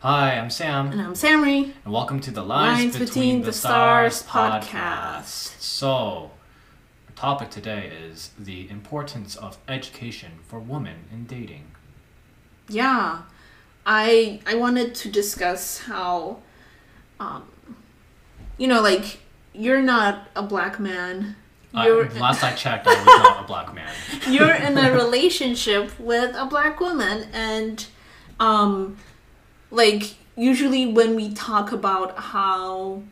Hi, I'm Sam, And I'm Samri. and welcome to the Lines, Between, the, Stars, podcast. So, our topic today is the importance of education for women in dating. Yeah, I I wanted to discuss how, um, you know, like you're not a black man. You're last I checked, I was not a black man. you're in a relationship with a black woman, and um, like usually when we talk about how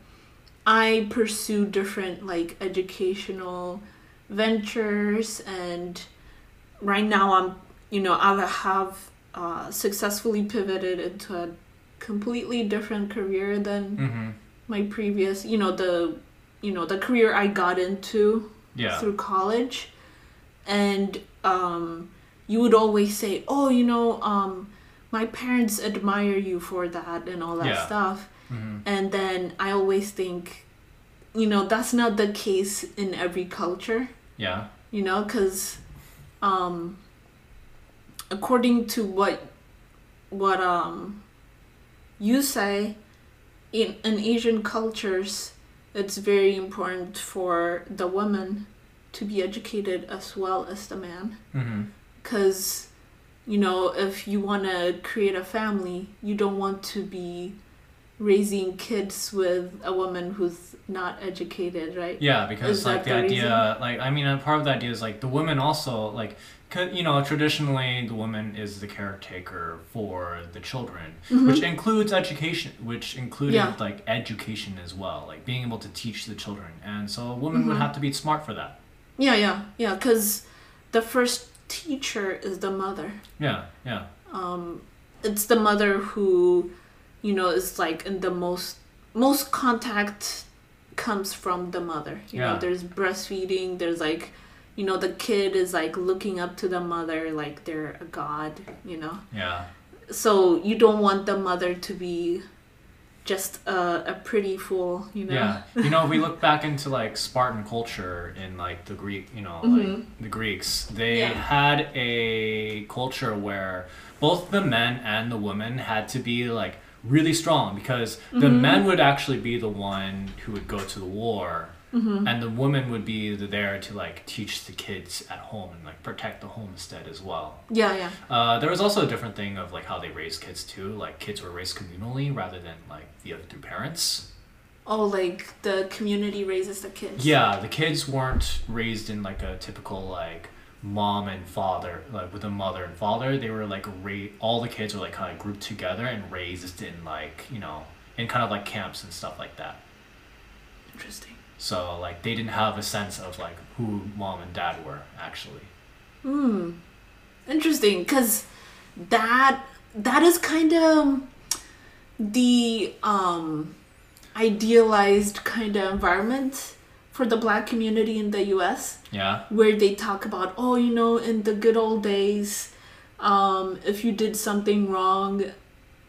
I pursue different like educational ventures, and right now I'm you know I have uh, successfully pivoted into a completely different career than hmm my previous you know the you know the career I got into Yeah. through college and um, you would always say oh you know um, my parents admire you for that and all that Yeah. stuff. Hmm and then i always think you know that's not the case in every culture. Yeah. you know because um, according to what what um, you say in, in asian cultures it's very important for the woman to be educated as well as the man. Because you know if you want to create a family you don't want to be raising kids with a woman who's not educated right Yeah, because Is like the the idea, like I mean, part of the idea is like the woman also like you know, traditionally the woman is the caretaker for the children, which includes education, which included Mm-hmm. Yeah. like education as well, like being able to teach the children, and so a woman would Mhm. have to be smart for that. yeah yeah yeah because the first teacher is the mother. Yeah, yeah, um, it's the mother who you know is like in the most most contact comes from the mother. You Yeah. know there's breastfeeding there's like you know the kid is like looking up to the mother like they're a god you know? Yeah, so you don't want the mother to be just a, a pretty fool you know yeah. You know, if we look back into like Spartan culture in like the Greek, you know, Mhm. like the Greeks, they Yeah. had a culture where both the men and the women had to be like really strong because the Mhm. men would actually be the one who would go to the war Mhm. and the woman would be there to like teach the kids at home and like protect the homestead as well. yeah yeah Uh, there was also a different thing of like how they raised kids too. Like kids were raised communally rather than like via through parents. oh like the community raises the kids Yeah, the kids weren't raised in like a typical like mom and father like with a mother and father. They were like ra- all the kids were like kind of grouped together and raised in like you know in kind of like camps and stuff like that. interesting So like they didn't have a sense of like who mom and dad were actually. Hmm. Interesting, because that that is kind of the um idealized kind of environment for the black community in the US Yeah. where they talk about oh you know in the good old days um if you did something wrong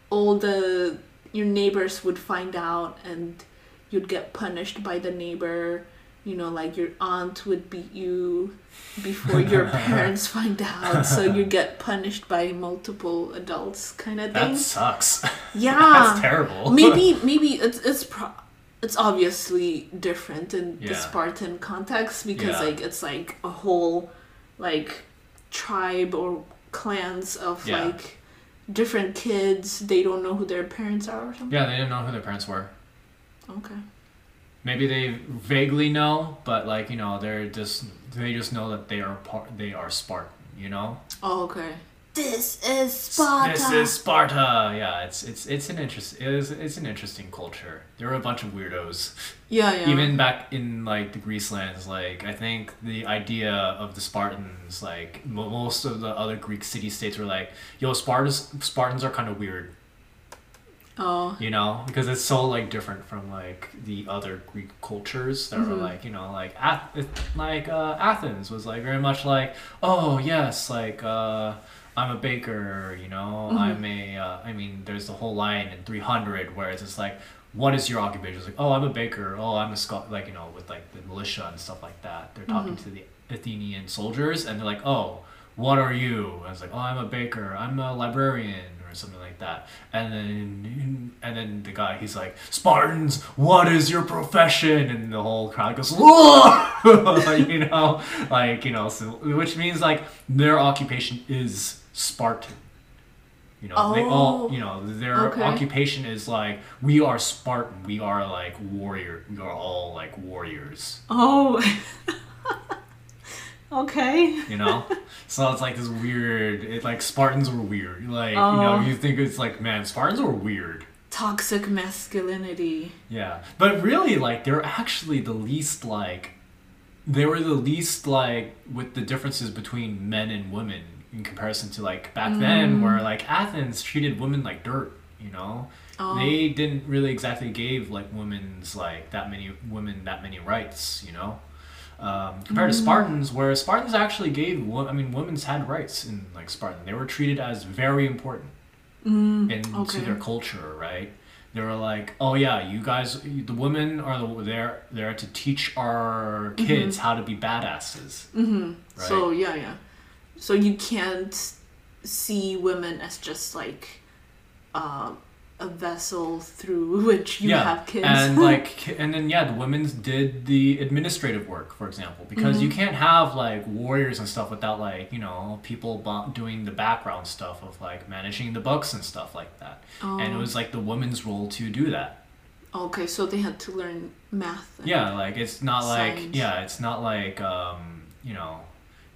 all the your neighbors would find out and you'd get punished by the neighbor you know like your aunt would beat you before your parents find out so you get punished by multiple adults kind of thing That sucks. yeah That's terrible. maybe maybe it's it's pro- it's obviously different in the Spartan context because Yeah. like it's like a whole like tribe or clans of Yeah. like different kids they don't know who their parents are or something yeah, they didn't know who their parents were. Okay maybe they vaguely know, but like you know, they're just they just know that they are part they are Spartan. You know, oh okay this is Sparta this is Sparta. Yeah, it's it's it's an interest it is it's an interesting culture. There were a bunch of weirdos. yeah yeah Even back in like the Greece lands, like I think the idea of the Spartans, like mo- most of the other Greek city states were like, yo, Spartans Spartans are kind of weird. Oh you know because it's so like different from like the other greek cultures that were Mhm. like you know like Ath- like uh, athens was like very much like oh yes like uh i'm a baker you know Mhm. i'm a uh, i mean there's the whole line in 300 where it's just like what is your occupation it's like oh i'm a baker oh i'm a sco-, like you know with like the militia and stuff like that they're talking Mhm. to the athenian soldiers and they're like oh what are you? I was like, oh, I'm a baker. I'm a librarian or something like like that. And then and then the guy he's like, Spartans, what is your profession? And the whole crowd goes, you know, like you know, so which means like their occupation is Spartan. You know, they all Oh, you know their okay. occupation is like we are Spartan. We are like warrior. We are all like warriors. Oh. okay. you know so it's like this weird it like spartans were weird like you Oh. know you think it's like man spartans were weird Toxic masculinity. yeah but really like they're actually the least like they were the least like with the differences between men and women in comparison to like back Mm. then where like athens treated women like dirt you know Oh. they didn't really exactly gave like women's like that many women that many rights you know um, compared Mm. to Spartans, where Spartans actually gave, I mean, women's had rights in like Spartan. They were treated as very important into Mm, okay. their culture, right? They were like, oh yeah, you guys, the women are the, there there to teach our kids how to be badasses. Mm-hmm. Right. So yeah, yeah. So you can't see women as just like uh, a vessel through which you yeah, have kids. and like, and then yeah, the women's did the administrative work, for example, because Mm-hmm. you can't have like warriors and stuff without like you know people bo- doing the background stuff of like managing the books and stuff like that. And it Oh. was like the women's role to do that. okay, so they had to learn math. Yeah, like it's not like yeah, it's not like um, you know,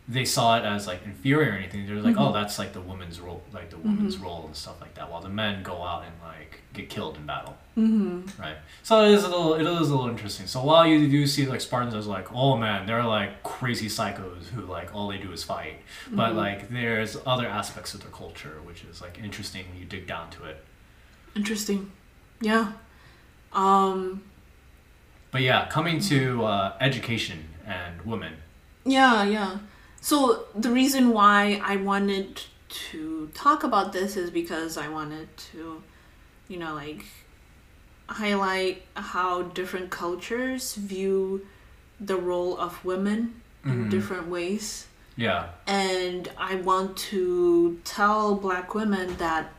they saw it as like inferior or anything. They're like, oh, that's like the woman's role, like the woman's role and stuff like that. While the men go out and like get killed in battle, Mm-hmm. right? So it is a little, it is a little interesting. So while you do see like Spartans as like, oh man, they're like crazy psychos who like all they do is fight, but like there's other aspects of their culture which is like interesting when you dig down to it. Interesting. Yeah. Um. But yeah, coming to uh, education and women. Yeah, yeah. So the reason why I wanted to talk about this is because I wanted to, you know, like highlight how different cultures view the role of women in Mhm. different ways. Yeah. And I want to tell black women that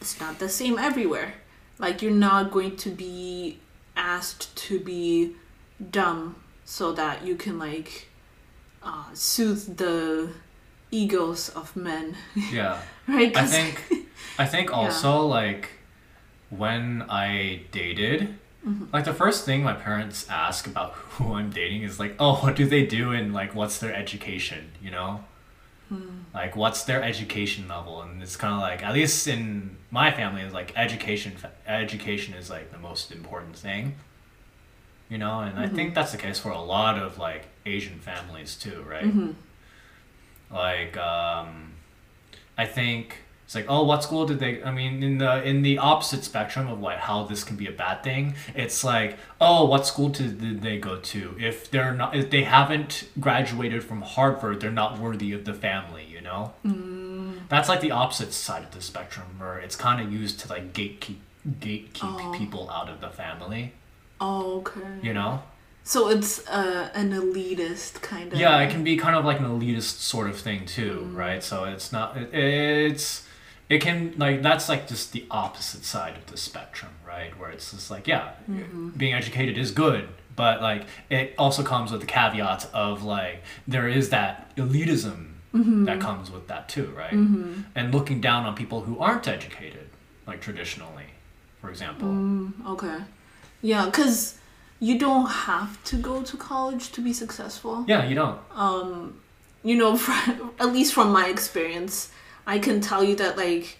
it's not the same everywhere. Like, you're not going to be asked to be dumb so that you can, like, uh, soothe the egos of men, Yeah. right? I think I think also like when I dated Mm-hmm. like the first thing my parents ask about who I'm dating is like, "Oh, what do they do and like what's their education?" you know? Hmm. Like what's their education level? And it's kind of like at least in my family is like education education is like the most important thing. You know, and I Mm-hmm. think that's the case for a lot of like Asian families too, right? Mhm. like um i think it's like oh what school did they i mean in the in the opposite spectrum of like how this can be a bad thing it's like oh what school did, did they go to if they're not if they haven't graduated from harvard they're not worthy of the family you know that's like the opposite side of the spectrum where it's kind of used to like gatekeep gatekeep Oh. people out of the family Oh, okay. you know So it's uh, an elitist kind of. Yeah, it can be kind of like an elitist sort of thing too, mm. right? So it's not it, it's it can like that's like just the opposite side of the spectrum, right? Where it's just like yeah, mm-hmm. being educated is good, but like it also comes with the caveat of like there is that elitism mm-hmm. that comes with that too, right? Mm-hmm. And looking down on people who aren't educated, like traditionally, for example. Mm, okay. Yeah, because you don't have to go to college to be successful. Yeah, you don't. you know, fr- at least from my experience, I can tell you that like,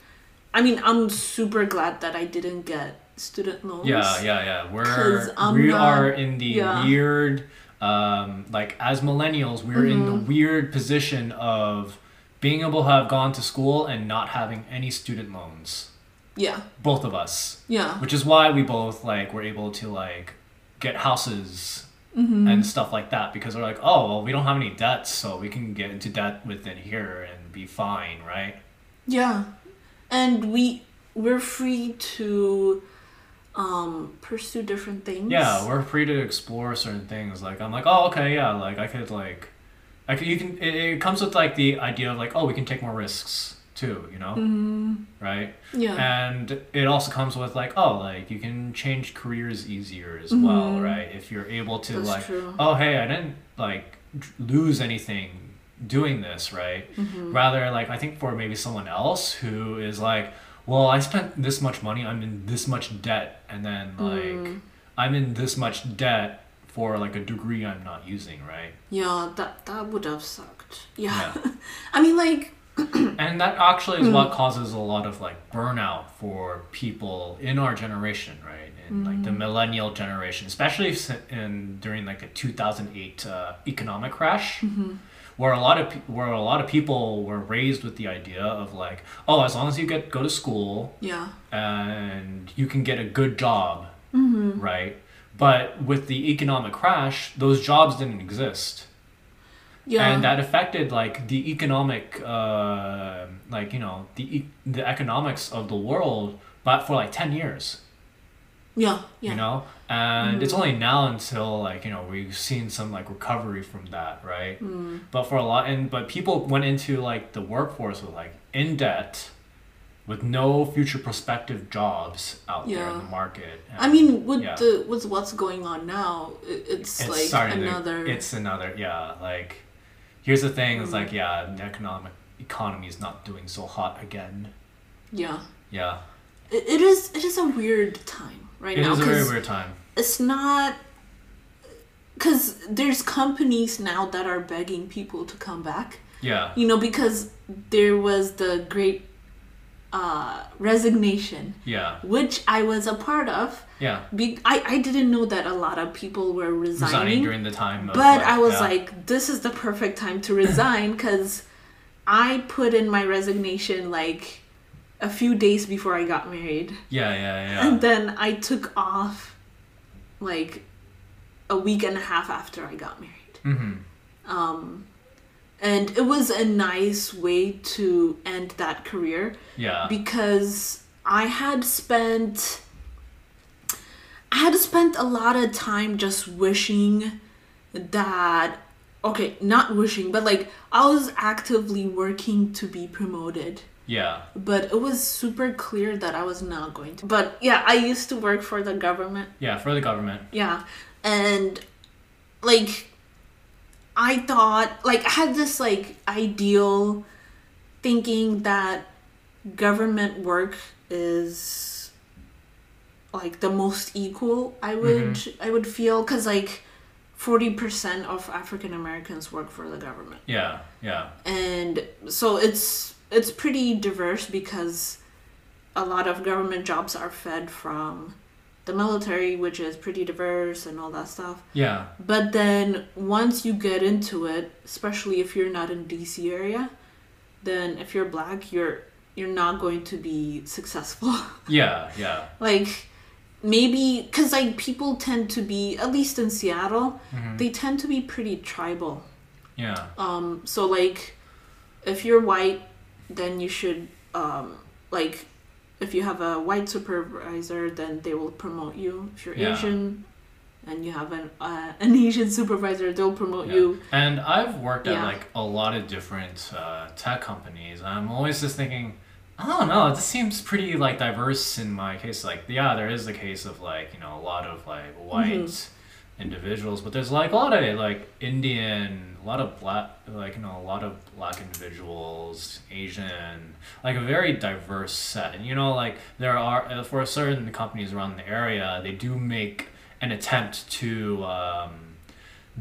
I mean, I'm super glad that I didn't get student loans. Yeah, yeah, yeah. We're we not- are in the yeah. weird um like as millennials, we're in the Mm-hmm. weird position of being able to have gone to school and not having any student loans. Yeah. Both of us. Yeah. Which is why we both like were able to like get houses Mm-hmm. and stuff like that because we're like, oh well we don't have any debts, so we can get into debt within here and be fine, right? Yeah. And we we're free to um pursue different things. Yeah, we're free to explore certain things. Like I'm like, oh okay, yeah, like I could like, I could you can. It, it comes with like the idea of like, oh, we can take more risks. Too. You know, Mm, right? yeah. And it also comes with like, oh, like you can change careers easier as well, Mhm. right? If you're able to That's like, true. oh, hey, I didn't like lose anything doing this, right? Mhm. Rather, like I think for maybe someone else who is like, well, I spent this much money, I'm in this much debt, and then like Mm. I'm in this much debt for like a degree I'm not using, right? Yeah, that that would have sucked. Yeah. Yeah. I mean, like, And that actually is what causes a lot of like burnout for people in our generation, right? In like Hmm. the millennial generation, especially in during like the 2008 uh, economic crash, Mm-hmm. where a lot of where a lot of people were raised with the idea of like, oh, as long as you get go to school yeah. and you can get a good job, Mm-hmm. right? But with the economic crash, those jobs didn't exist Yeah. and that affected like the economic uh, like you know the e- the economics of the world but for like 10 years yeah. Yeah. you know and it's Mhm. only now until like you know we've seen some like recovery from that right Mm. but for a lot and but people went into like the workforce with like in debt with no future prospective jobs out there in the market I mean, with Yeah. the with what's going on now, it's, it's like starting to- another. it's another yeah like here's the thing it's Mm. like yeah the economic economy is not doing so hot again yeah. yeah It, it is. It is a weird time right it now it is a very weird time it's not. Because there's companies now that are begging people to come back. yeah You know, because there was the great uh, resignation, yeah which I was a part of. yeah Be- I, I didn't know that a lot of people were resigning resigning. during the time of, but like, I was yeah. like, this is the perfect time to resign because I put in my resignation like a few days before I got married. yeah yeah yeah And then I took off like a week and a half after I got married. mm-hmm. Um, and it was a nice way to end that career yeah because I had spent I had spent a lot of time just wishing that okay, not wishing, but like I was actively working to be promoted. yeah But it was super clear that I was not going to. But yeah, I used to work for the government. yeah for the government Yeah. And like I thought like I had this like ideal thinking that government work is like the most equal I mm-hmm. would I would feel cuz like 40% of African Americans work for the government. yeah yeah And so it's it's pretty diverse because a lot of government jobs are fed from the military, which is pretty diverse and all that stuff. yeah But then once you get into it, especially if you're not in DC area, then if you're black, you're you're not going to be successful. yeah yeah like maybe cuz like people tend to be at least in Seattle, Mhm. they tend to be pretty tribal. yeah Um, so like, if you're white, then you should um, like, if you have a white supervisor, then they will promote you. If you're Yeah. Asian, and you have an uh, an Asian supervisor, they'll promote Yeah. you. And I've worked at like a lot of different uh, tech companies. I'm always just thinking, I don't know. This seems pretty like diverse in my case. Like, yeah, there is the case of like you know a lot of like white Mm-hmm. individuals, but there's like a lot of like Indian, a lot of black, like you know a lot of black individuals, Asian, like a very diverse set. And you know like there are uh, for certain companies around the area, they do make an attempt to. Um,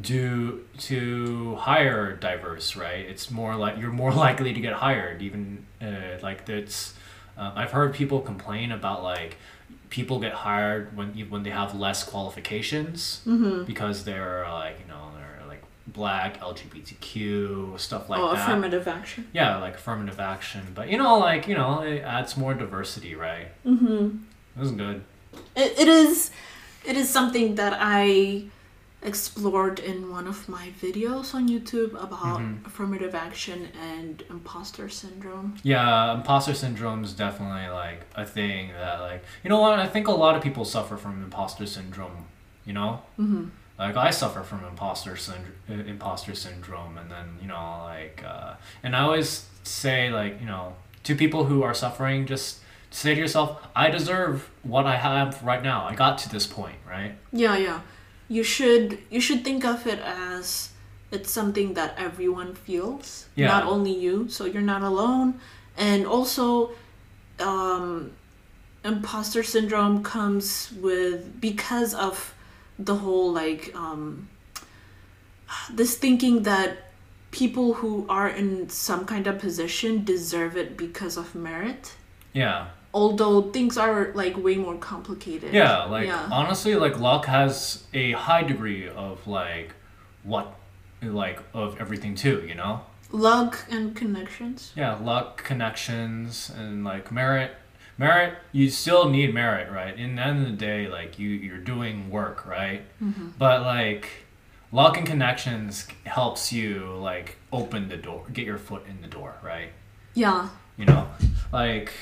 do to hire diverse right it's more like you're more likely to get hired even uh, like that's um, i've heard people complain about like people get hired when when they have less qualifications Mm-hmm. because they're like you know black lgbtq stuff like oh, that affirmative action. yeah like affirmative action but you know like you know it adds more diversity right Mm-hmm. this is good It, it is, it is something that I explored in one of my videos on YouTube about Mhm. affirmative action and imposter syndrome. Yeah, imposter syndrome is definitely like a thing that like you know what I think a lot of people suffer from imposter syndrome. You know, Mm-hmm. Like I suffer from imposter syndrome, imposter syndrome, and then you know like, uh, and I always say like you know to people who are suffering, just say to yourself, I deserve what I have right now. I got to this point, right? Yeah, yeah. You should you should think of it as it's something that everyone feels, Yeah. not only you. So you're not alone. And also, um, imposter syndrome comes with because of the whole like um, this thinking that people who are in some kind of position deserve it because of merit. Yeah. Although things are like way more complicated. Yeah, like yeah. honestly, like luck has a high degree of like what like of everything too, you know? luck and connections. Yeah, luck, connections, and like merit. Merit, you still need merit, right? In the end of the day, like you, you're doing work, right? Mm-hmm. But like, luck and connections helps you like open the door, get your foot in the door, right? Yeah. You know, like,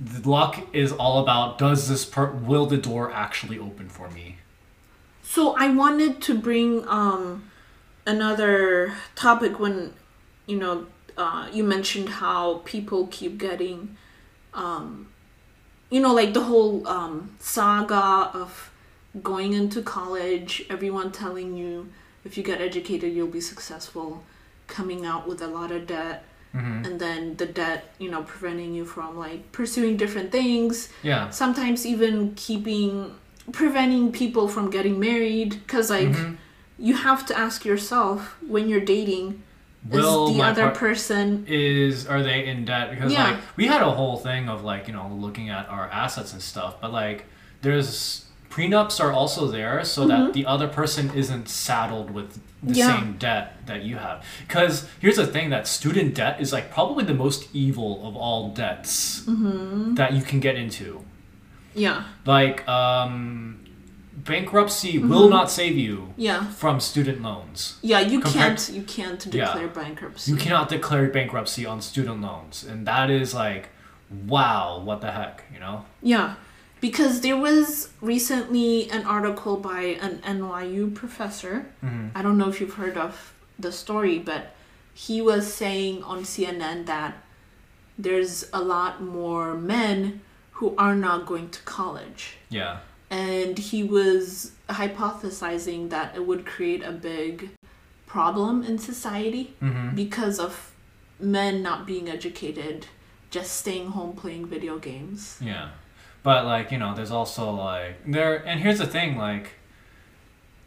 the luck is all about does this per will the door actually open for me? So I wanted to bring um another topic when you know uh, you mentioned how people keep getting um you know like the whole um saga of going into college everyone telling you if you get educated you'll be successful coming out with a lot of debt Mm-hmm. and then the debt you know preventing you from like pursuing different things Yeah. sometimes even keeping preventing people from getting married because like Mhm. you have to ask yourself when you're dating Will is the other par- person is are they in debt because Yeah. like we had a whole thing of like you know looking at our assets and stuff but like there's prenups are also there so that the other person isn't saddled with the Mm-hmm. Yeah. same debt that you have because here's the thing that student debt is like probably the most evil of all debts Mm-hmm. that you can get into yeah like um bankruptcy Mm-hmm. will not save you yeah from student loans yeah you Compared- can't you can't Yeah. declare bankruptcy You cannot declare bankruptcy on student loans, and that is like, wow, what the heck, you know? yeah because there was recently an article by an NYU professor Mm-hmm. I don't know if you've heard of the story, but he was saying on CNN that there's a lot more men who are not going to college. Yeah, And he was hypothesizing that it would create a big problem in society mm-hmm. because of men not being educated, just staying home playing video games. yeah. But like you know, there's also like there, and here's the thing, like,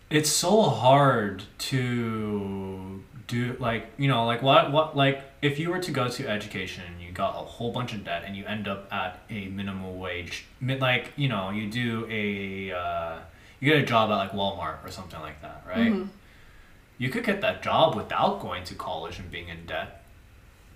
it's so hard to do like you know like what what like if you were to go to education got a whole bunch of debt and you end up at a minimum wage like you know you do a uh, you get a job at like Walmart or something like that right Mhm. you could get that job without going to college and being in debt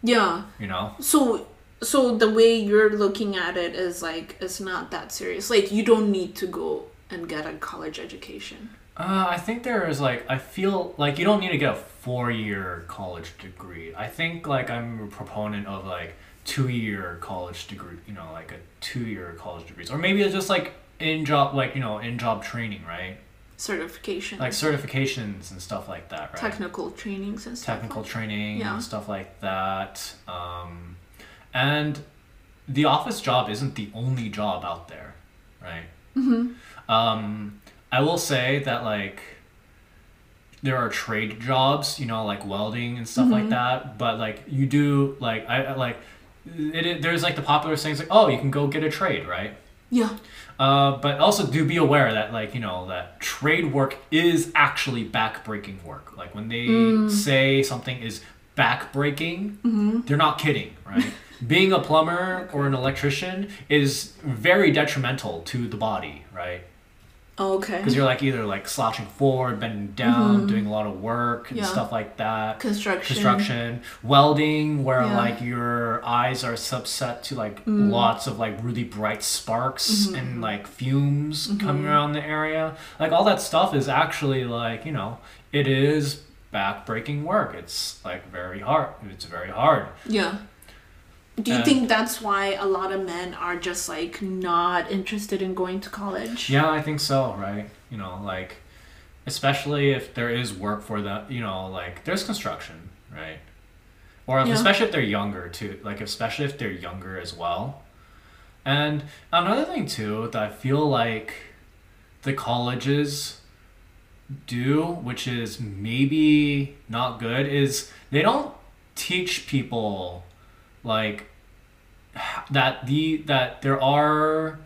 Yeah. you know So so the way you're looking at it is like it's not that serious. Like you don't need to go and get a college education. uh, i think there is like i feel like you don't need to get a four-year college degree i think like i'm a proponent of like two-year college degree you know like a two-year college degrees or maybe it's just like in job like you know in job training right Certification. like certifications and stuff like that right technical trainings and stuff. technical like- training Yeah. and stuff like that. Um, and the office job isn't the only job out there, right? Mhm. Um, I will say that like there are trade jobs, you know, like welding and stuff like Mhm. that. But like you do like I- like it, it there's like the popular things like oh you can go get a trade, right? Yeah. Uh, but also do be aware that like you know that trade work is actually back-breaking work. Like when they Mm. say something is back-breaking, Mhm. they're not kidding, right? Being a plumber or an electrician is very detrimental to the body, right? Oh, okay. Because you're like either like slouching forward, bending down, Mhm. doing a lot of work and Yeah. stuff like that. Construction. Construction, welding, where Yeah. like your eyes are subset to like Mm. lots of like really bright sparks Mhm. and like fumes coming Mhm. around the area. Like all that stuff is actually like you know it is back-breaking work. It's like very hard. It's very hard. Yeah. Do you And- think that's why a lot of men are just like not interested in going to college? Yeah, I think so, right? You know, like especially if there is work for that, you know, like there's construction, right? or if- Yeah. especially if they're younger too. Like especially if they're younger as well. And another thing too that I feel like the colleges do, which is maybe not good, is they don't teach people like that the that there are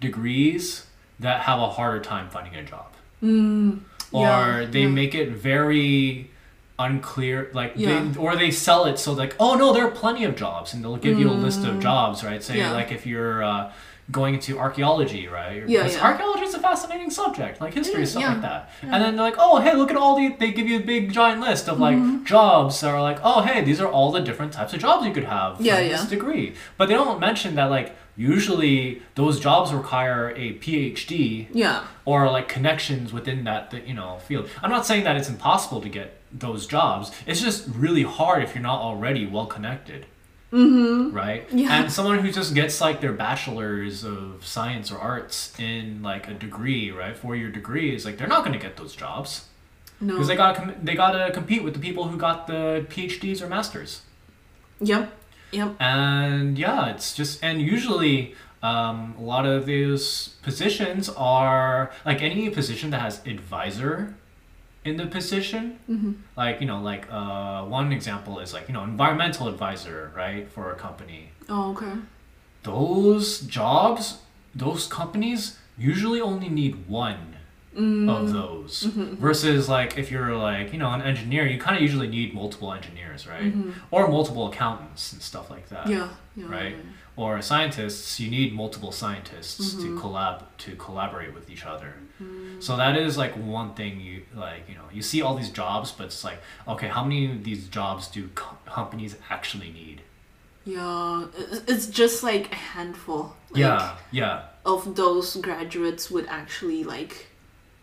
degrees that have a harder time finding a job Mm, or yeah, they yeah. make it very unclear like Yeah. they, or they sell it so like oh no there are plenty of jobs and they'll give you a list of jobs right say Mm. Yeah. like if you're uh, going into archaeology right Yeah, Because yeah. archaeology is a fascinating subject like history Yeah, stuff yeah. like that and then they're like oh hey look at all the they give you a big giant list of like Mm-hmm. jobs that are like oh hey these are all the different types of jobs you could have Yeah, from yeah. this degree but they don't mention that like usually those jobs require a phd yeah. or like connections within that, that you know field. I'm not saying that it's impossible to get those jobs. It's just really hard if you're not already well connected. Mm-hmm. Right? Yeah. And someone who just gets like their bachelor's of science or arts in like a degree, right? Four year degree is like they're not going to get those jobs No. because they got com- they got to compete with the people who got the PhDs or masters. Yep. Yep. And yeah, it's just and usually um, a lot of those positions are like any position that has advisor in the position. Mm-hmm. Like you know, like uh, one example is like you know environmental advisor, right, for a company. Oh, okay. Those jobs, those companies usually only need one of mm-hmm. those mm-hmm. versus like if you're like you know an engineer you kind of usually need multiple engineers right or multiple accountants and stuff like that Yeah. yeah right? yeah. Or scientists, you need multiple scientists to collab to collaborate with each other. So that is like one thing you like. You know, you see all these jobs, but it's like, okay, how many of these jobs do co- companies actually need? Yeah, it's just like a handful. Like, yeah, yeah, Of those graduates would actually like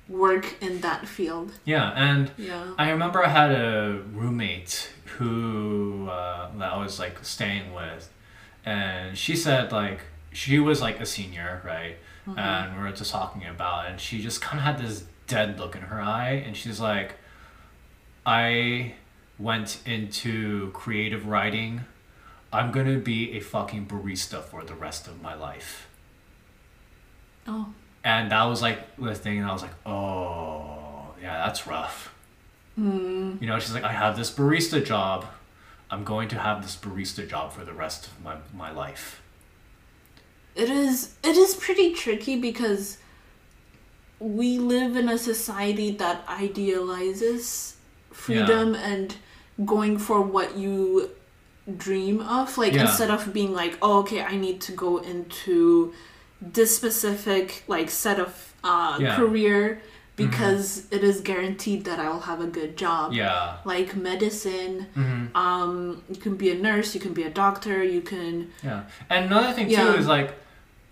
work in that field. yeah. And Yeah. I remember I had a roommate who uh, that I was like staying with, and she said like she was like a senior, right? Uh-huh. And we were just talking about, it, and she just kind of had this dead look in her eye, and she's like, "I went into creative writing. I'm gonna be a fucking barista for the rest of my life." Oh. And that was like the thing, and I was like, "Oh, yeah, that's rough." Mm. You know, she's like, I have this barista job. I'm going to have this barista job for the rest of my, my life. It is it is pretty tricky because we live in a society that idealizes freedom and going for what you dream of like Yeah. instead of being like oh okay i need to go into this specific like set of uh, Yeah. career because it is guaranteed that i'll have a good job Yeah. like medicine hmm um you can be a nurse you can be a doctor you can Yeah. And another thing Yeah. too is like,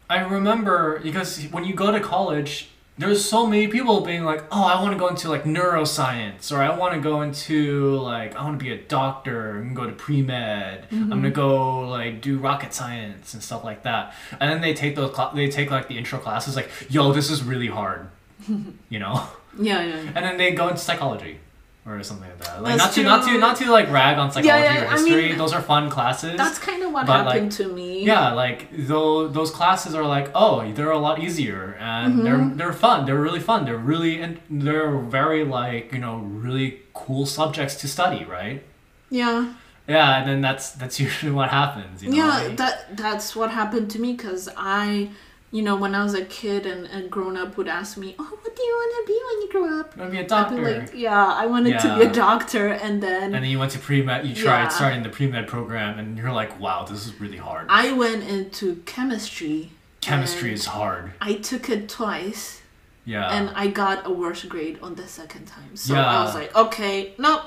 I remember because when you go to college, there's so many people being like, oh, I want to go into like neuroscience, or I want to go into like, I want to be a doctor, I'm gonna go to pre med, I'm gonna go like do rocket science and stuff like that. And then they take those, cla- they take like the intro classes, like, yo, this is really hard, you know. yeah yeah, yeah. And then they go into psychology or something like that. Like That's not to not to not to like rag on psychology yeah, or I mean, history. Those are fun classes. that's kind of what But, like, happened to me yeah, like though those classes are like oh they're a lot easier and Mm-hmm. they're they're fun. They're really fun. They're really and they're very like you know really cool subjects to study, right? yeah Yeah, and then that's that's usually what happens. You know, yeah like- that that's what happened to me because i you know when i was a kid and a grown-up would ask me oh what do you want to be when you grow up wanna be a I'd doctor. be like yeah i wanted to be a doctor and then and then you went to pre med. You tried Yeah. starting the pre med program, and you're like, wow, this is really hard. i went into chemistry Chemistry is hard. i took it twice Yeah. and i got a worse grade on the second time so Yeah. i was like okay nope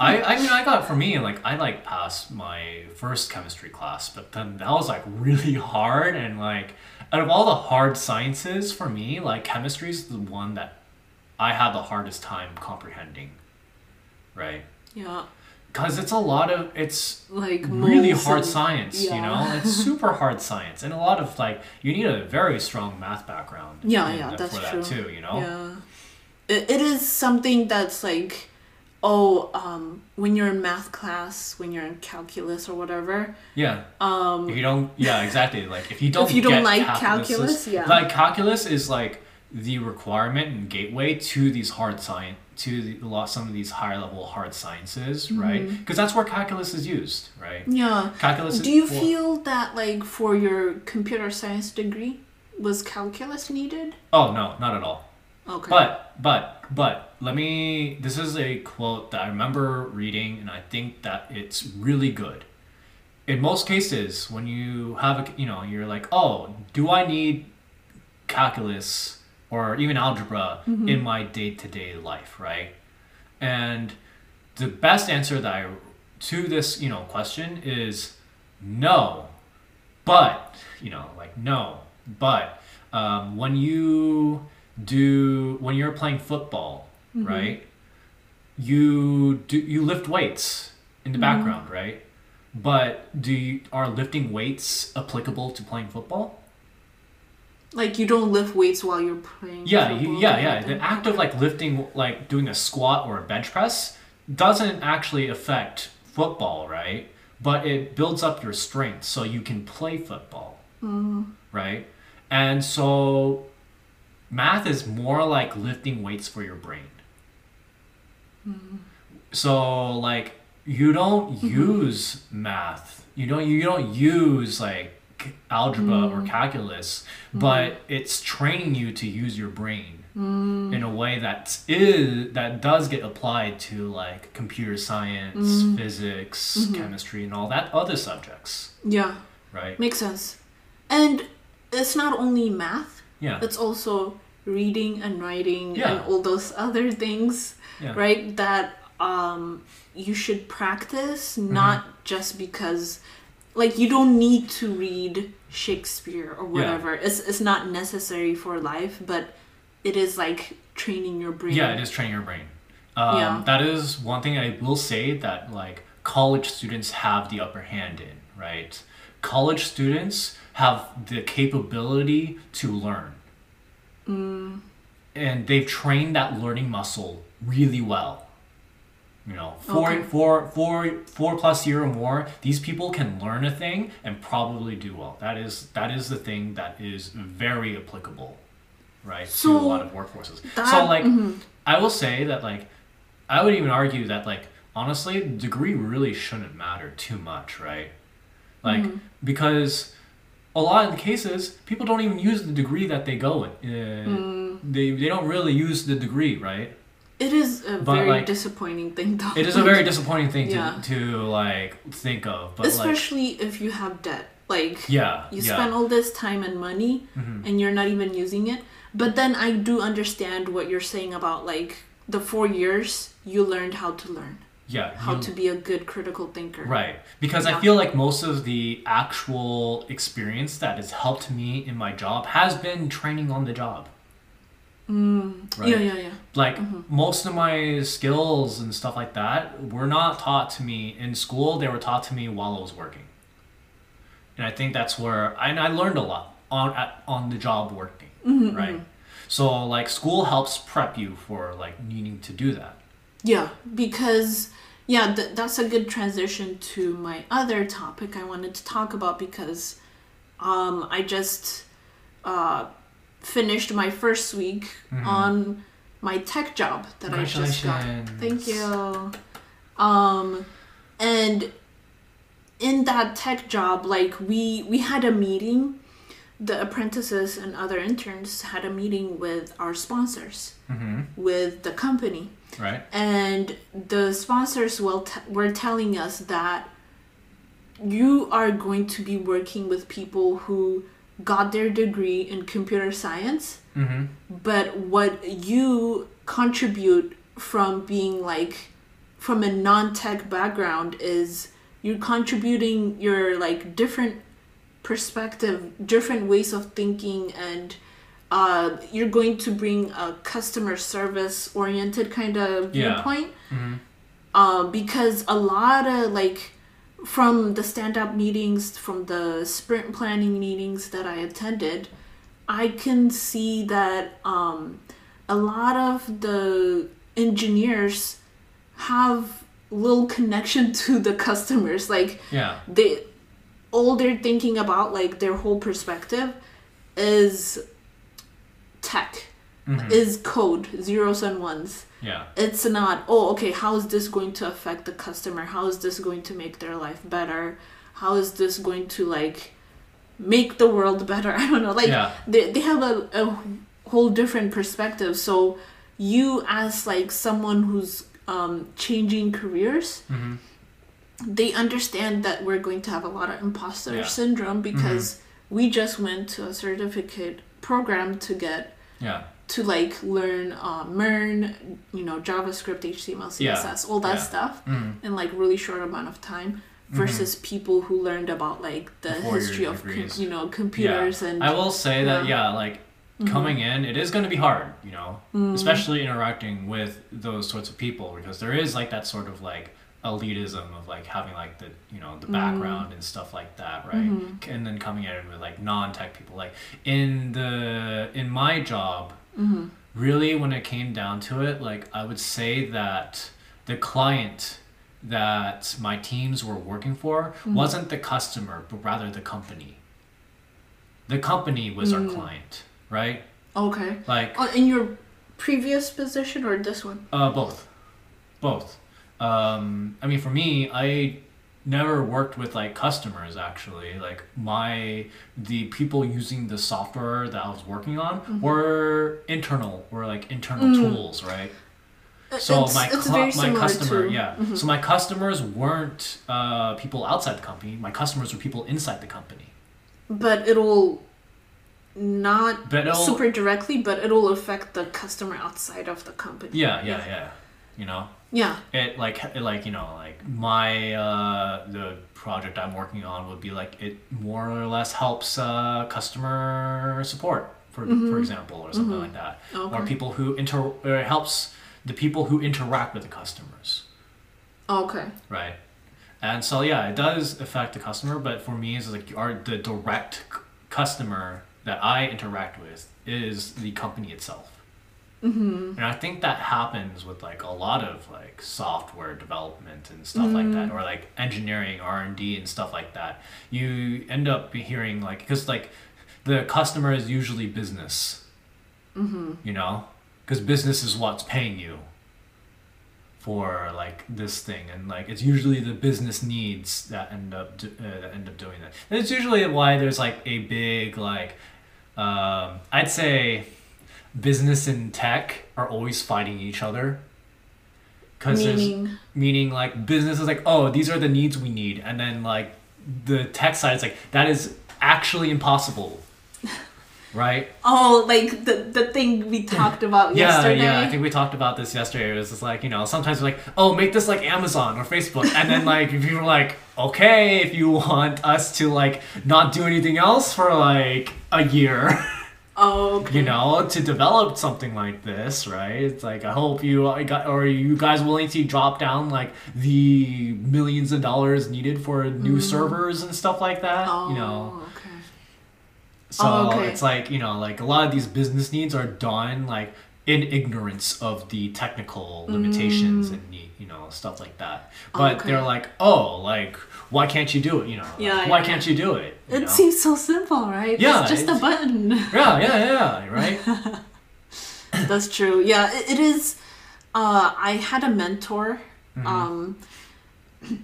I, I mean I got for me like I like passed my first chemistry class, but then that was like really hard and like out of all the hard sciences for me, like chemistry is the one that I had the hardest time comprehending. Right? yeah Cuz it's a lot of it's like really hard and- science, you know? It's super hard science and a lot of like you need a very strong math background Yeah, yeah, that- that's for true. that too, you know? Yeah. It, it is something that's like oh, um, when you're in math class, when you're in calculus or whatever, Yeah. um, If you don't, yeah, exactly. Like if you don't, If you don't like calculus, calculus, yeah. Like calculus is like the requirement and gateway to these hard science, to the, some of these higher level hard sciences, right? Because that's where calculus is used, right? yeah. Calculus. Mm-hmm. Do you feel that like for your computer science degree, was calculus needed? Oh no, not at all. Okay. But but but let me. This is a quote that I remember reading, and I think that it's really good. In most cases, when you have a, you know, you're like, oh, do I need calculus or even algebra in my day to day life, right? And the best answer that I to this, you know, question is no, but you know, like no, but um, when you do when you're playing football, mm-hmm. right? You do you lift weights in the mm-hmm. background, right? But do you, are lifting weights applicable to playing football? like you don't lift weights while you're playing. Yeah, you, yeah, yeah. The act of like lifting, like doing a squat or a bench press, doesn't actually affect football, right? But it builds up your strength so you can play football, mm-hmm. right? And so, math is more like lifting weights for your brain. Hmm. So, like, you don't mm-hmm. use math. You don't. You don't use like algebra or mm. calculus, mm-hmm. but it's training you to use your brain mm. in a way that is that does get applied to like computer science, mm. physics, mm-hmm. chemistry, and all that other subjects, Yeah, right? makes sense. And it's not only math. Yeah, It's also reading and writing Yeah. and all those other things, yeah, right? That um, you should practice, Mm-hmm. not just because, like, you don't need to read Shakespeare or whatever. It's it's not necessary for life, but it is like training your brain. Yeah, it is training your brain. Um, Yeah. That is one thing I will say that like college students have the upper hand in, right? College students have the capability to learn. Mm. And they've trained that learning muscle really well. You know, four, Okay. four, four, four plus year or more, these people can learn a thing and probably do well. That is that is the thing that is very applicable, right, to a lot of workforces. so that- like, mm-hmm. I will say that like, I would even argue that like honestly, degree really shouldn't matter too much, right? Like mm-hmm. because a lot of the cases, people don't even use the degree that they go in. Uh, They they don't really use the degree, right? It is a But, very like, disappointing thing, though. It is a very disappointing thing Yeah. to, to like think of, but like especially if you have debt. Like, yeah, you yeah, spend all this time and money Mhm. and you're not even using it. But then I do understand what you're saying about like the four years you learned how to learn, yeah, how you- to be a good critical thinker. Right. Because I feel like most of the actual experience that has helped me in my job has been training on the job. Mm. Right. Yeah, yeah, yeah. Like Mm-hmm. most of my skills and stuff like that were not taught to me in school, they were taught to me while I was working. And I think that's where and I learned a lot on at, on the job working, Mm-hmm, right? So like school helps prep you for like needing to do that. Yeah, because yeah, th- that's a good transition to my other topic I wanted to talk about because um, I just uh, finished my first week on my tech job that I just got. Thank you. Um, and in that tech job, like we we had a meeting. The apprentices and other interns had a meeting with our sponsors, Mm-hmm. with the company Right? and the sponsors will t- were telling us that you are going to be working with people who got their degree in computer science Mm-hmm. but what you contribute from being like from a non-tech background is you're contributing your like different perspective different ways of thinking and uh, you're going to bring a customer service oriented kind of Yeah. viewpoint Mm-hmm. uh, because a lot of like from the stand up meetings from the sprint planning meetings that i attended i can see that um, a lot of the engineers have little connection to the customers. Like Yeah. they all they're thinking about like their whole perspective is tech Mhm. is code zeros and ones Yeah. it's not oh okay how is this going to affect the customer how is this going to make their life better how is this going to like make the world better i don't know like Yeah. they, they have a, a whole different perspective so you as like someone who's um, changing careers hmm they understand that we're going to have a lot of imposter Yeah. Mm-hmm. syndrome because we just went to a certificate program to get Yeah. to like learn uh, MERN, you know, JavaScript, HTML, Yeah. CSS, all that Yeah. stuff hmm in like really short amount of time versus people who learned about like the four-year history of com- you know computers and I will say that Yeah. yeah, like coming in, it is going to be hard, you know, especially interacting with those sorts of people because there is like that sort of like elitism of like having like the you know the mm. background and stuff like that, right? Mm-hmm. And then coming in with like non-tech people, like in the in my job, mm-hmm. really when it came down to it, like I would say that the client that my teams were working for mm-hmm. wasn't the customer, but rather the company. The company was our mm. client, right? okay. Like Oh, in your previous position or this one? uh, both, both. Um, I mean, for me, I never worked with like customers actually. Like my the people using the software that I was working on were internal, were like internal tools, right? So it's, my it's cl- my customer, to, yeah. So my customers weren't uh, people outside the company. My customers were people inside the company. but it'll not But it'll- super directly, but it'll affect the customer outside of the company. Yeah, yeah, yeah. You know, Yeah. it like it, like you know like my uh, the project I'm working on would be like it more or less helps uh, customer support for for example or something like that, or Mm-hmm. People who inter or it helps the people who interact with the customers. Okay. Right. And so yeah, it does affect the customer, but for me, it's like our the direct customer that I interact with is the company itself. Mm-hmm. And I think that happens with like a lot of like software development and stuff like that, or like engineering R and D and stuff like that. You end up hearing like because like the customer is usually business. Mm-hmm. You know, because business is what's paying you for like this thing and like it's usually the business needs that end up do, uh, that end up doing that and it's usually why there's like a big like um, i'd say business and tech are always fighting each other because Meaning. meaning like business is like oh these are the needs we need and then like the tech side is like that is actually impossible right Oh, like the the thing we talked about yeah, yesterday. yeah. I think we talked about this yesterday. It was just like you know, sometimes we're like, oh, make this like Amazon or Facebook, and then like if you were like, okay, if you want us to like not do anything else for like a year, oh, okay. you know, to develop something like this, right? It's like I hope you I got or are you guys willing to drop down like the millions of dollars needed for new servers and stuff like that, Mm. oh, you know. okay. So Oh, okay. it's like, you know, like a lot of these business needs are done like in ignorance of the technical limitations and need, you know, stuff like that. But Okay. they're like, "Oh, like why can't you do it, you know? like, Yeah, why yeah, can't you do it?" you It know? seems so simple, right? Yeah, it's just a button. Yeah, yeah, yeah, right? That's true. Yeah, it, it is. Uh, I had a mentor Mm-hmm. um,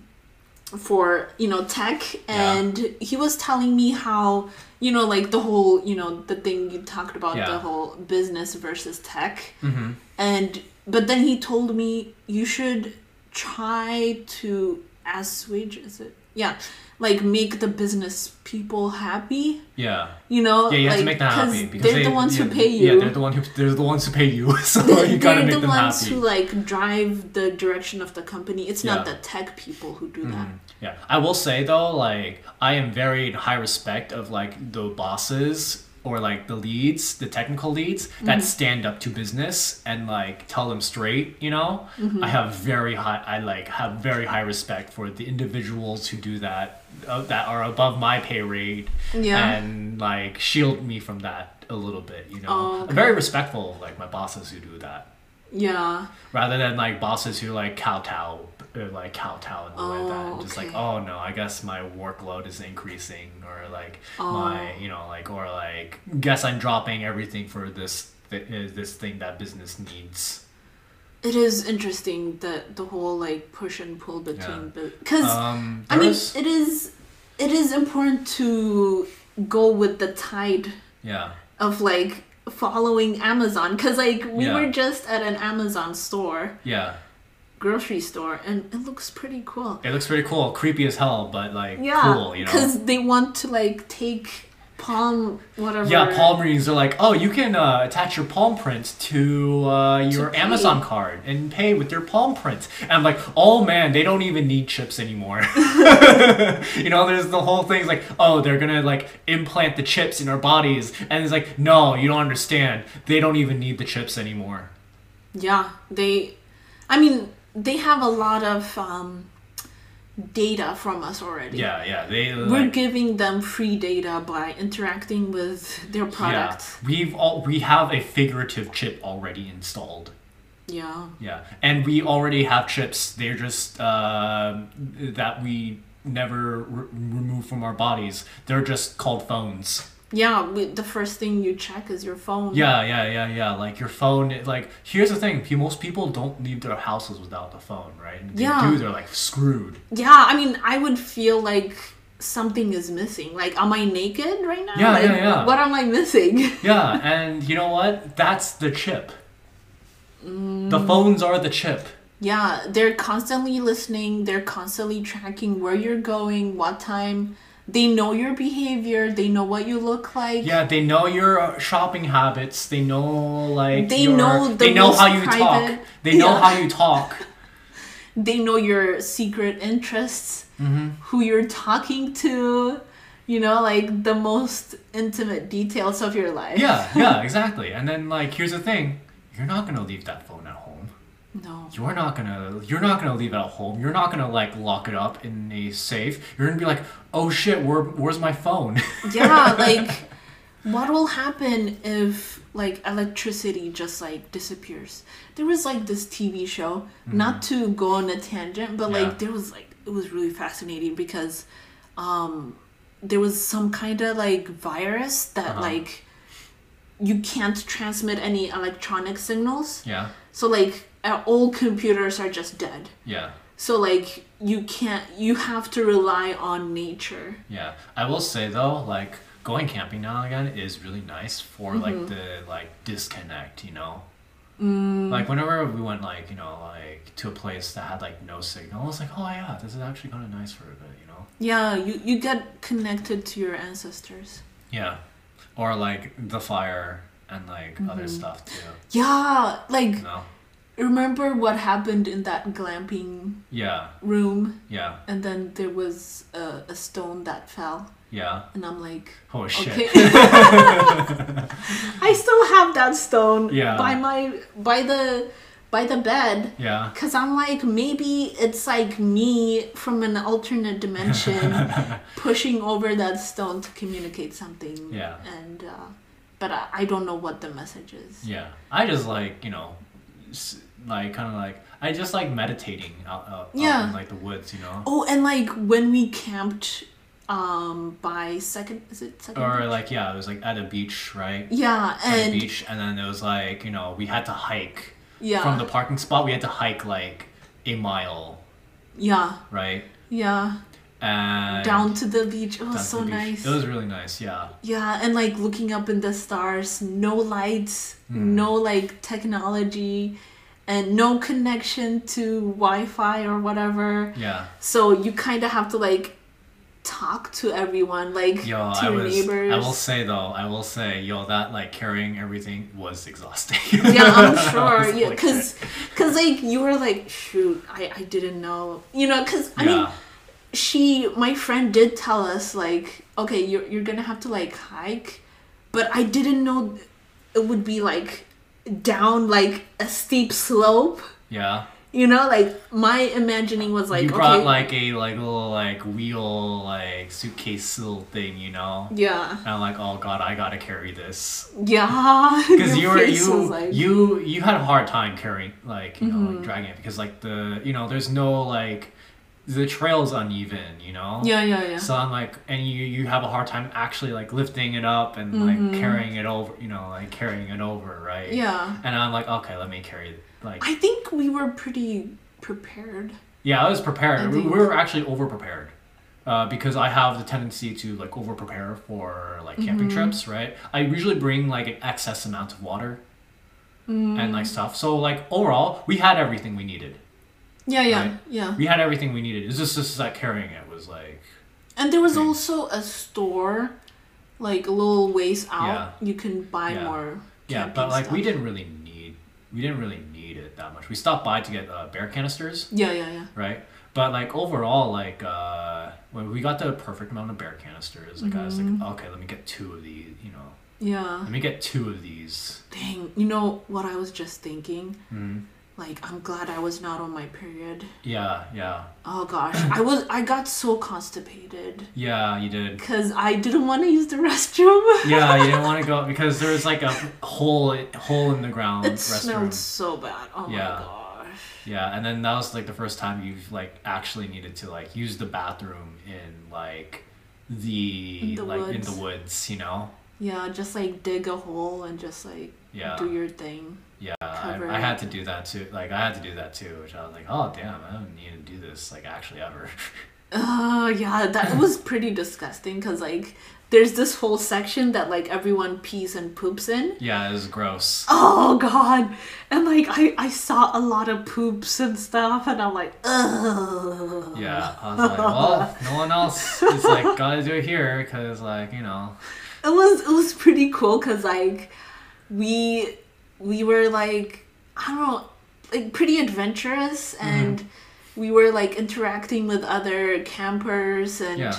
for you know tech, and he was telling me how you know like the whole you know the thing you talked about Yeah. the whole business versus tech, hmm and but then he told me you should try to assuage is it yeah like make the business people happy Yeah. you know Yeah, you have like, to make them happy because they're they, the ones yeah, who pay you. Yeah, they're the one who they're the ones who pay you. So they're you gotta the make them ones happy. who like drive the direction of the company. It's not Yeah. Mm-hmm. the tech people who do that. Yeah, I will say though, like I am very in high respect of like the bosses or like the leads, the technical leads that stand up to business and like tell them straight. You know, I have very high, I like have very high respect for the individuals who do that, uh, that are above my pay rate, Yeah. and like shield me from that a little bit. You know, Oh, I'm very respectful of like my bosses who do that. Yeah. rather than like bosses who like kowtow or like kowtow and like that. Oh, and just like oh no i guess my workload is increasing or like Oh. my you know like or like guess i'm dropping everything for this th- uh, this thing that business needs. It is interesting that the whole like push and pull between because um I mean it is it is important to go with the tide yeah. of like following Amazon. Because like we Yeah. were just at an Amazon store. Yeah grocery store and it looks pretty cool. it looks pretty cool creepy as hell but like Yeah, cool you know because they want to like take palm whatever. Yeah, palm readings are like, oh, you can uh, attach your palm print to uh, your pay. Amazon card and pay with your palm print. And I'm like, oh man, they don't even need chips anymore. you know, there's the whole thing like, oh, they're gonna like implant the chips in our bodies, and it's like, no, you don't understand. They don't even need the chips anymore. Yeah, they. I mean, they have a lot of um, data from us already. Yeah, yeah, they We're giving them free data by interacting with their yeah, we've all we have a figurative chip already installed. Yeah. Yeah, and we already have chips. They're just uh, that we never re- remove from our bodies. They're just called phones. Yeah, the first thing you check is your phone. Yeah, yeah, yeah, yeah. Like your phone. Like here's the thing: most people don't leave their houses without the phone, right? If Yeah. they do, they're like screwed. Yeah, I mean, I would feel like something is missing. Like, am I naked right now? Yeah, Like, yeah, yeah. What am I missing? Yeah, and you know what? That's the chip. The mm. phones are the chip. yeah, they're constantly listening. They're constantly tracking where you're going, what time. They know your behavior. They know what you look like. Yeah, they know your uh, shopping habits. They know like They your- know the they know how you private- talk. They know Yeah. how you talk. They know your secret interests, Mm-hmm. who you're talking to. You know, like the most intimate details of your life. Yeah, yeah, exactly. And then like here's the thing, you're not gonna leave that phone at home. No. You're not gonna you're not gonna leave it at home. You're not gonna like lock it up in a safe. You're gonna be like, oh shit, where where's my phone? yeah like what will happen if like electricity just like disappears there was like this tv show not to go on a tangent but Mm-hmm. Yeah. like there was like it was really fascinating because um there was some kind of like virus that Uh-huh. like you can't transmit any electronic signals yeah, so like uh, all computers are just dead yeah, so like you can't you have to rely on nature yeah. I will say though, like going camping now and again is really nice for Mm-hmm. like the like disconnect, you know. Mm. Like whenever we went like you know like to a place that had like no signal, I was like, oh yeah, this is actually kind of nice for a bit, you know. Yeah, you, you get connected to your ancestors. Yeah, or like the fire and like other Mm-hmm. stuff too. Yeah, like You know. Remember what happened in that glamping Yeah, room yeah, and then there was a, a stone that fell yeah. and I'm like, Oh shit. okay. I still have that stone Yeah. by my by the by the bed Yeah. cuz I'm like maybe it's like me from an alternate dimension pushing over that stone to communicate something Yeah. and uh but I, I don't know what the message is. Yeah. I just like you know, like kind of like I just like meditating out, out, Yeah. out in like the woods, you know. Oh, and like when we camped um by second is it second? Or Beach? like yeah, it was like at a beach, right? yeah, At a beach, and then it was like you know we had to hike yeah, from the parking spot. We had to hike like a mile, yeah, right? yeah, And down to the beach. Was so beach. nice. It was really nice. Yeah. Yeah, and like looking up in the stars, no lights, Hmm. no like technology, and no connection to Wi-Fi or whatever. Yeah. So you kind of have to like talk to everyone, like Yo, to I your was. neighbors. I will say though, I will say, yo, that like carrying everything was exhausting. yeah, I'm sure. Yeah, cause, cause like you were like, shoot, I, I didn't know, you know, cause I mean, she, my friend did tell us like, okay, you're you're gonna have to like hike, but I didn't know it would be like down like a steep slope. yeah, You know, like my imagining was like you brought okay, like a like little like wheel like suitcase little thing, you know. yeah, And I'm like, oh god, I gotta carry this yeah. because you were you like- you you had a hard time carrying like you know Mm-hmm. like dragging it because like the you know there's no like the trail's uneven, you know. yeah, yeah, yeah. So I'm like, and you you have a hard time actually like lifting it up and like carrying it over, you know, like carrying it over, right? Mm-hmm. yeah. And I'm like, okay, let me carry. Like, I think we were pretty prepared. yeah, I was prepared. We, we were actually over prepared. Uh, because I have the tendency to like over prepare for like camping Mm-hmm. trips, right? I usually bring like an excess amount of water and Mm. like stuff. So like overall, we had everything we needed. Yeah, yeah, Right. yeah. We had everything we needed. It's just just like carrying it was like And there was also a store, like a little ways out. Yeah. You can buy Yeah. more. Yeah, but like we didn't really need we didn't really need it that much. We stopped by to get uh, bear canisters, Yeah, yeah, yeah. right? But like overall, like uh, when we got the perfect amount of bear canisters, like I was Mm-hmm. like, okay, let me get two of these. You know, Yeah. let me get two of these. Dang. You know what I was just thinking? hmm Like, I'm glad I was not on my period. Yeah, yeah, Oh gosh, I was. I got so constipated yeah. You did. because I didn't want to use the restroom. Yeah, you didn't want to go because there was like a hole hole in the ground it restroom. smelled so bad. Oh Yeah. my gosh. Yeah, and then that was like the first time you've like actually needed to like use the bathroom in like the, In the like in the woods, you know. Yeah, just like dig a hole and just like Yeah. do your thing. Yeah, I, I had to do that too. Like I had to do that too, which I was like, oh damn, I don't need to do this like actually ever. Oh yeah, that was pretty disgusting because like there's this whole section that like everyone pees and poops in. yeah, it was gross. Oh god, and like I I saw a lot of poops and stuff, and I'm like, ugh. Yeah, I was like, well, no one else is like gotta do it here because like you know. It was it was pretty cool because like we we were like I don't know like pretty adventurous Mm-hmm. and we were like interacting with other campers and Yeah.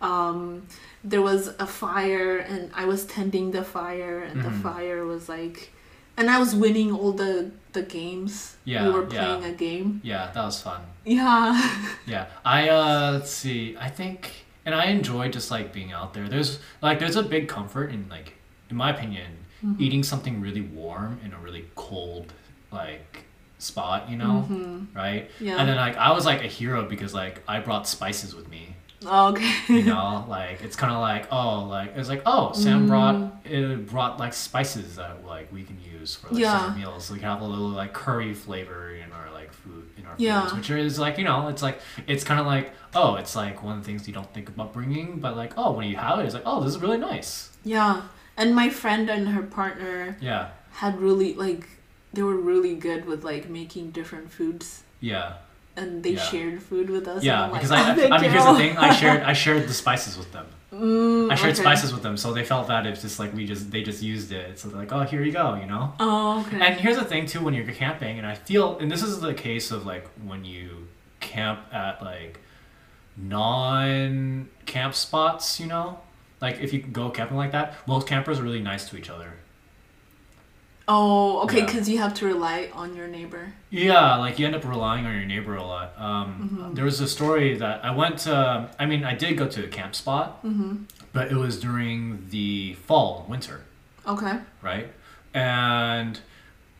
um there was a fire and I was tending the fire and the Mhm. fire was like and I was winning all the the games. Yeah, We were yeah. playing a game. Yeah, that was fun. Yeah. Yeah, I uh, let's see. I think, and I enjoy just like being out there. There's like there's a big comfort in like, in my opinion, Mm-hmm. eating something really warm in a really cold like spot. You know, right? Mm-hmm. Yeah. And then like I was like a hero because like I brought spices with me. okay. You know, like it's kind of like oh like it's like oh Sam Mm. brought it brought like spices that like we can use for like Yeah. summer meals. So We can have a little like curry flavor in our like food in our Yeah. foods, which is like you know it's like it's kind of like oh it's like one of the things you don't think about bringing, but like oh when you have it, it's like oh this is really nice. Yeah. And my friend and her partner Yeah, had really like they were really good with like making different foods yeah, and they Yeah. shared food with us. yeah. I'm like, Because I, "Oh, I, I mean here's the thing I shared I shared the spices with them. Mm, I shared okay. spices with them, so they felt that it's just like we just they just used it. So they're like, oh, here you go, you know. Oh, okay. And here's the thing too, when you're camping, and I feel, and this is the case of like when you camp at like non-camp spots, you know, like if you go camping like that, most campers are really nice to each other. oh, okay, Yeah. because you have to rely on your neighbor. Yeah, like you end up relying on your neighbor a lot. Um, There was a story that I went to. I mean, I did go to a camp spot, Mm-hmm. but it was during the fall, winter. Okay. right? And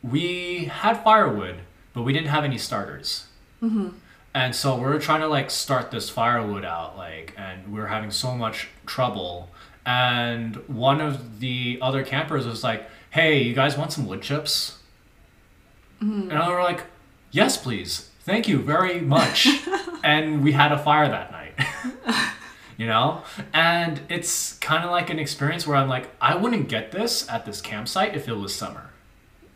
we had firewood, but we didn't have any starters. Mm-hmm. And so we are trying to like start this firewood out, like, and we are having so much trouble. And one of the other campers was like, "Hey, you guys want some wood chips?" Hmm. And we were like, "Yes, please. Thank you very much." and we had a fire that night. you know? And it's kind of like an experience where I'm like, I wouldn't get this at this campsite if it was summer.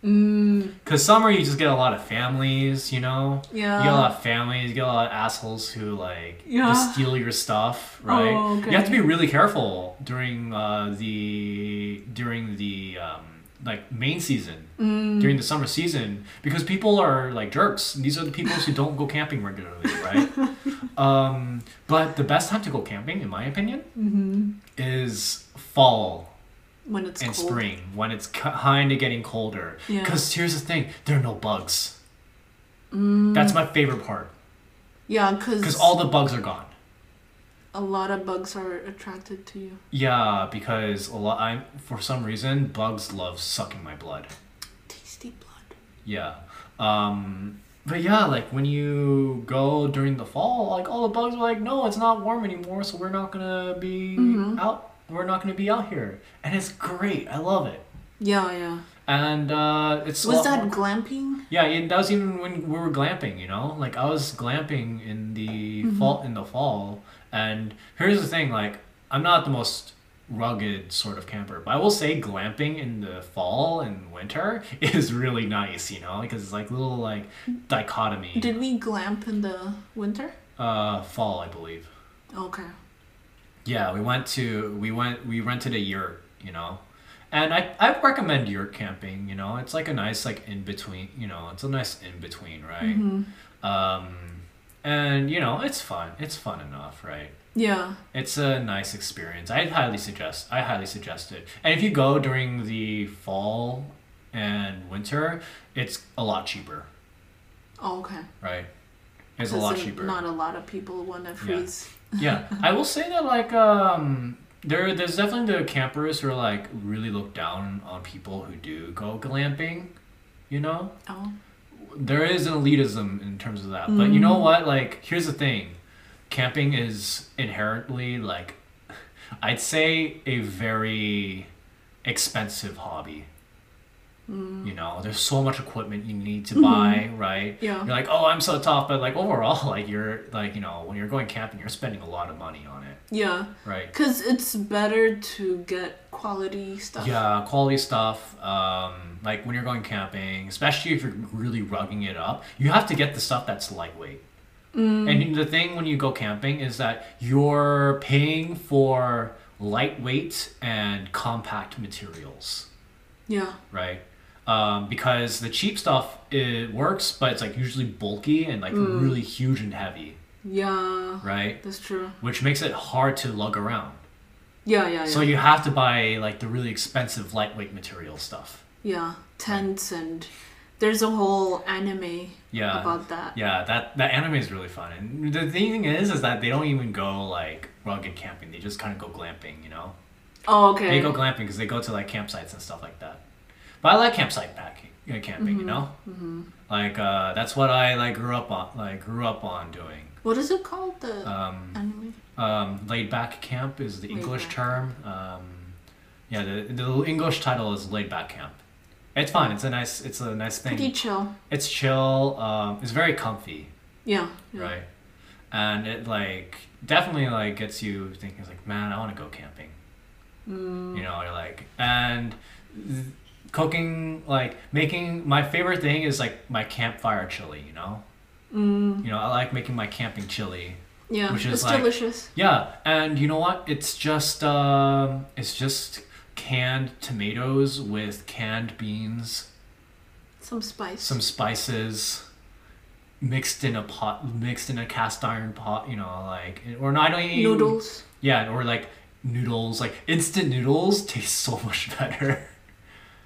Mm, Because summer, you just get a lot of families, you know? yeah. You get a lot of families, you get a lot of assholes who, like, Yeah. just steal your stuff, right? Oh, You have to be really careful during uh, the, during the, um, like, main season Mm, during the summer season because people are like jerks. These are the people who don't go camping regularly, right? um, but the best time to go camping, in my opinion, mm-hmm. is fall When it's and cold. spring when it's kind of getting colder. Yeah. Because here's the thing: there are no bugs. That's my favorite part Yeah, because because all the bugs are gone. a lot of bugs are attracted to you. Yeah, because a lot. I for some reason bugs love sucking my blood. Tasty blood. Yeah. Um. But yeah, like when you go during the fall, like all the bugs are like, no, it's not warm anymore, so we're not gonna be Mhm. out. We're not gonna be out here, and it's great. I love it. Yeah, yeah. And uh, it's Was that more- glamping? Yeah, it, that was even when we were glamping. You know, like I was glamping in the Mm-hmm. fall in the fall. And here's the thing: like I'm not the most rugged sort of camper, but I will say glamping in the fall and winter is really nice. You know, because it's like little like dichotomy. Did we glamp in the winter? uh, fall, I believe. Okay. Yeah, we went to we went we rented a yurt. You know. And I, I recommend yurt camping, you know. It's like a nice like in between, you know, it's a nice in between, right? hmm Um, and you know, it's fun. It's fun enough, right? Yeah. It's a nice experience. I highly suggest. I highly suggest it. And if you go during the fall and winter, it's a lot cheaper, Oh, okay. right? It's a lot cheaper. Not a lot of people want to freeze. yeah, I will say that like um, there there's definitely the campers who are like really look down on people who do go glamping, you know. Oh. there is an elitism in terms of that. But you know what? Like, here's the thing camping is inherently, like, I'd say a very expensive hobby. Mm. You know, there's so much equipment you need to mm-hmm. buy, right? Yeah. You're like, oh, I'm so tough, but like overall, like you're like, you know, when you're going camping, you're spending a lot of money on it, Yeah. right? Because it's better to get quality stuff. Yeah, quality stuff. Um, like when you're going camping, especially if you're really rugging it up, you have to get the stuff that's lightweight. Mm. And the thing when you go camping is that you're paying for lightweight and compact materials, Yeah. right? Um, because the cheap stuff it works, but it's like usually bulky and like really huge and heavy, Yeah. right? That's true. Which makes it hard to lug around. Yeah, yeah, yeah. So you have to buy like the really expensive lightweight material stuff. yeah. Tents and there's a whole anime Yeah. about that. Yeah, that that anime is really fun. And the thing is, is that they don't even go like rugged camping. They just kind of go glamping. You know, Oh, okay. they go glamping because they go to like campsites and stuff like that. But I like campsite packing, uh, camping. You know, Mm-hmm. like uh, that's what I like grew up on. Like grew up on doing. What is it called? The Um, um, laid back camp is the Laid English back. term. Um, yeah, the the English title is laid back camp. It's fun. It's a nice. It's a nice thing. Pretty chill. It's chill. Um, it's very comfy. Yeah. yeah. right and it like definitely like gets you thinking it's like man i want to go camping Mm, you know you're like and th- cooking like making my favorite thing is like my campfire chili you know mm, you know i like making my camping chili yeah. Which is it's like- delicious. yeah and you know what it's just um it's just canned tomatoes with canned beans Some spice. some spices mixed in a pot mixed in a cast iron pot you know like or not I noodles. yeah or like noodles like instant noodles taste so much better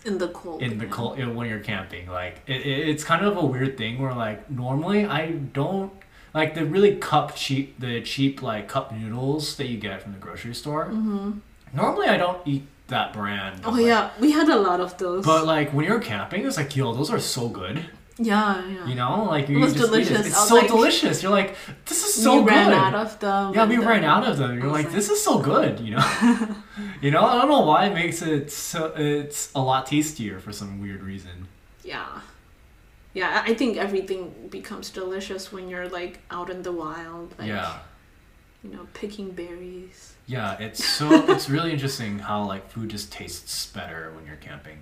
In the cold. in the cold when you're camping like it, it, it's kind of a weird thing where like normally i don't like the really cup cheap the cheap like cup noodles that you get from the grocery store Mm-hmm. normally i don't eat that brand Oh like- yeah, we had a lot of those. but like when you're camping it's like yo those are so good yeah, yeah. You know, like you was just eat it. It's so like- delicious. You're like, this is so we good. ran out of them. yeah, we and ran out of them. You're like, like- this is so good. You know, you know. I don't know why it makes it so. It's a lot tastier for some weird reason. Yeah. Yeah, I I think everything becomes delicious when you're like out in the wild, like yeah, you know, picking berries. yeah. It's so. it's really interesting how like food just tastes better when you're camping.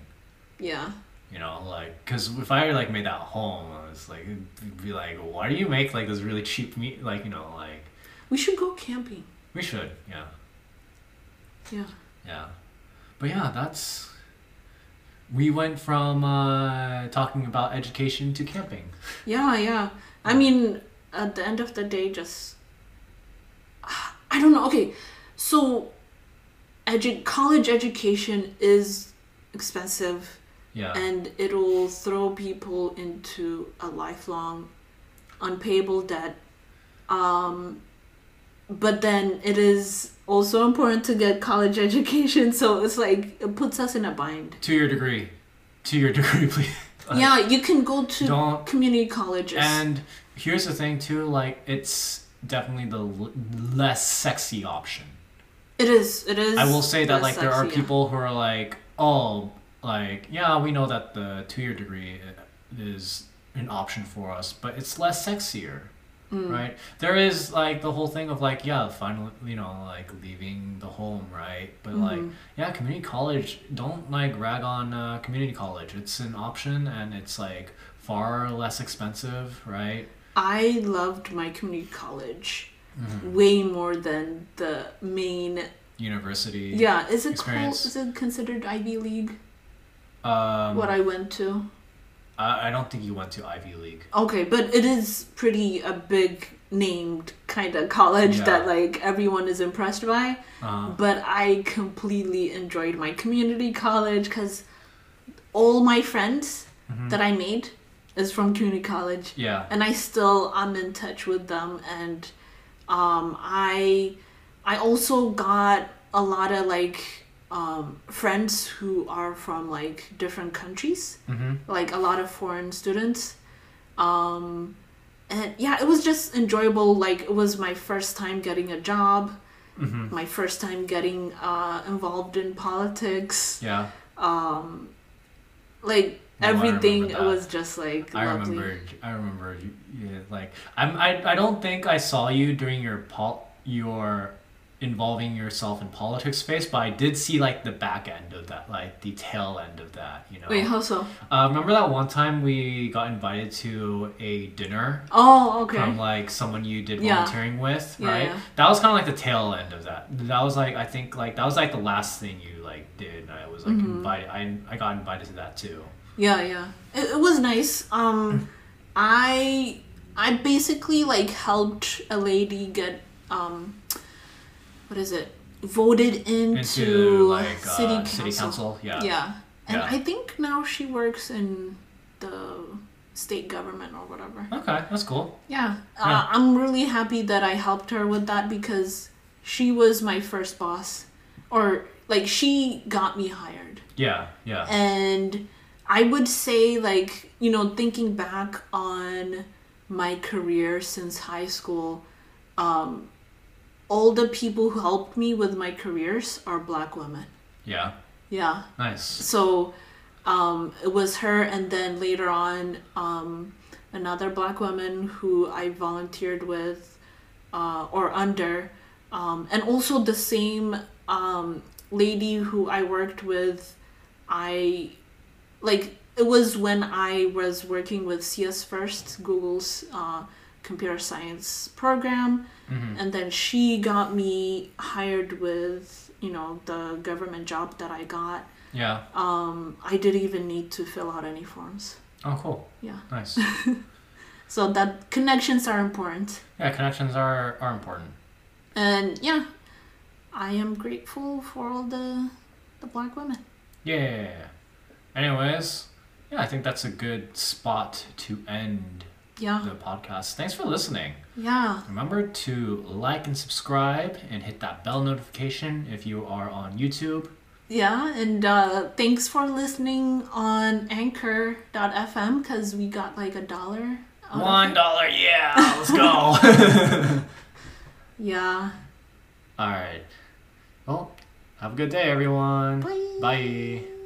Yeah. You know, like, cause if I like made that home, I was like, it'd be like, why do you make like this really cheap meat? Like, you know, like We should go camping. we should, yeah. Yeah. Yeah. But yeah, that's. We went from uh, talking about education to camping. Yeah, yeah. I mean, at the end of the day, just I don't know. Okay, so edu- college education is expensive, Yeah. and it'll throw people into a lifelong unpayable debt. Um, but then it is also important to get college education, so it's like it puts us in a bind. To your degree. To your degree, please. Like, yeah, you can go to community colleges. And here's the thing too, like it's definitely the l- less sexy option. it is. It is. I will say that like there are sexy, yeah. people who are like, oh, like yeah, we know that the two-year degree is an option for us, but it's less sexier, Mm. right? There is like the whole thing of like yeah, finally you know like leaving the home, right? But like Mhm. yeah, community college. Don't like rag on uh, community college. It's an option and it's like far less expensive, right? I loved my community college Mm-hmm. way more than the main. University. Yeah, is it called? Is it considered Ivy League? Um, what I went to. I, I don't think you went to Ivy League. Okay, but it is pretty a big named kind of college Yeah. that like everyone is impressed by. Uh, But I completely enjoyed my community college because all my friends mhm. that I made is from community college, yeah. and I still am in touch with them. And um, I I also got a lot of like um, friends who are from like different countries Mm-hmm. like a lot of foreign students um and yeah it was just enjoyable like it was my first time getting a job Mm-hmm. my first time getting uh involved in politics Yeah. um like No, everything was just like I lovely remember. I remember. You, yeah, like I'm. I. I don't think I saw you during your pol. Your involving yourself in politics space, but I did see like the back end of that, like the tail end of that. You know. wait how so Uh, remember that one time we got invited to a dinner oh okay from like someone you did Yeah. volunteering with, Yeah, right? yeah. That was kind of like the tail end of that. That was like I think like that was like the last thing you like did. I was like Mhm. invited. I I got invited to that too. Yeah, yeah. It, it was nice. Um I I basically like helped a lady get um what is it? Voted into, Into like city, uh, council. city council. Yeah. Yeah. And Yeah. I think now she works in the state government or whatever. Okay, that's cool. Yeah. Yeah. Uh, I'm really happy that I helped her with that because she was my first boss or like she got me hired. Yeah, yeah. And I would say, like, you know, thinking back on my career since high school, um, all the people who helped me with my careers are black women. Yeah. Yeah. Nice. So um, it was her, and then later on, um, another black woman who I volunteered with uh, or under, um, and also the same um, lady who I worked with. I like it was when I was working with CS First, Google's uh, computer science program, hmm and then she got me hired with you know the government job that I got Yeah. um, I didn't even need to fill out any forms. Oh, cool. Yeah. Nice. So that connections are important. yeah, connections are are important. And yeah, I am grateful for all the the black women. Yeah. Anyways, yeah, I think that's a good spot to end Yeah. the podcast. Thanks for listening. Yeah. Remember to like and subscribe and hit that bell notification if you are on YouTube. Yeah, and uh, thanks for listening on anchor.fm because we got like a dollar. One yeah, let's go. Yeah. All right. Well, have a good day, everyone. Bye. Bye.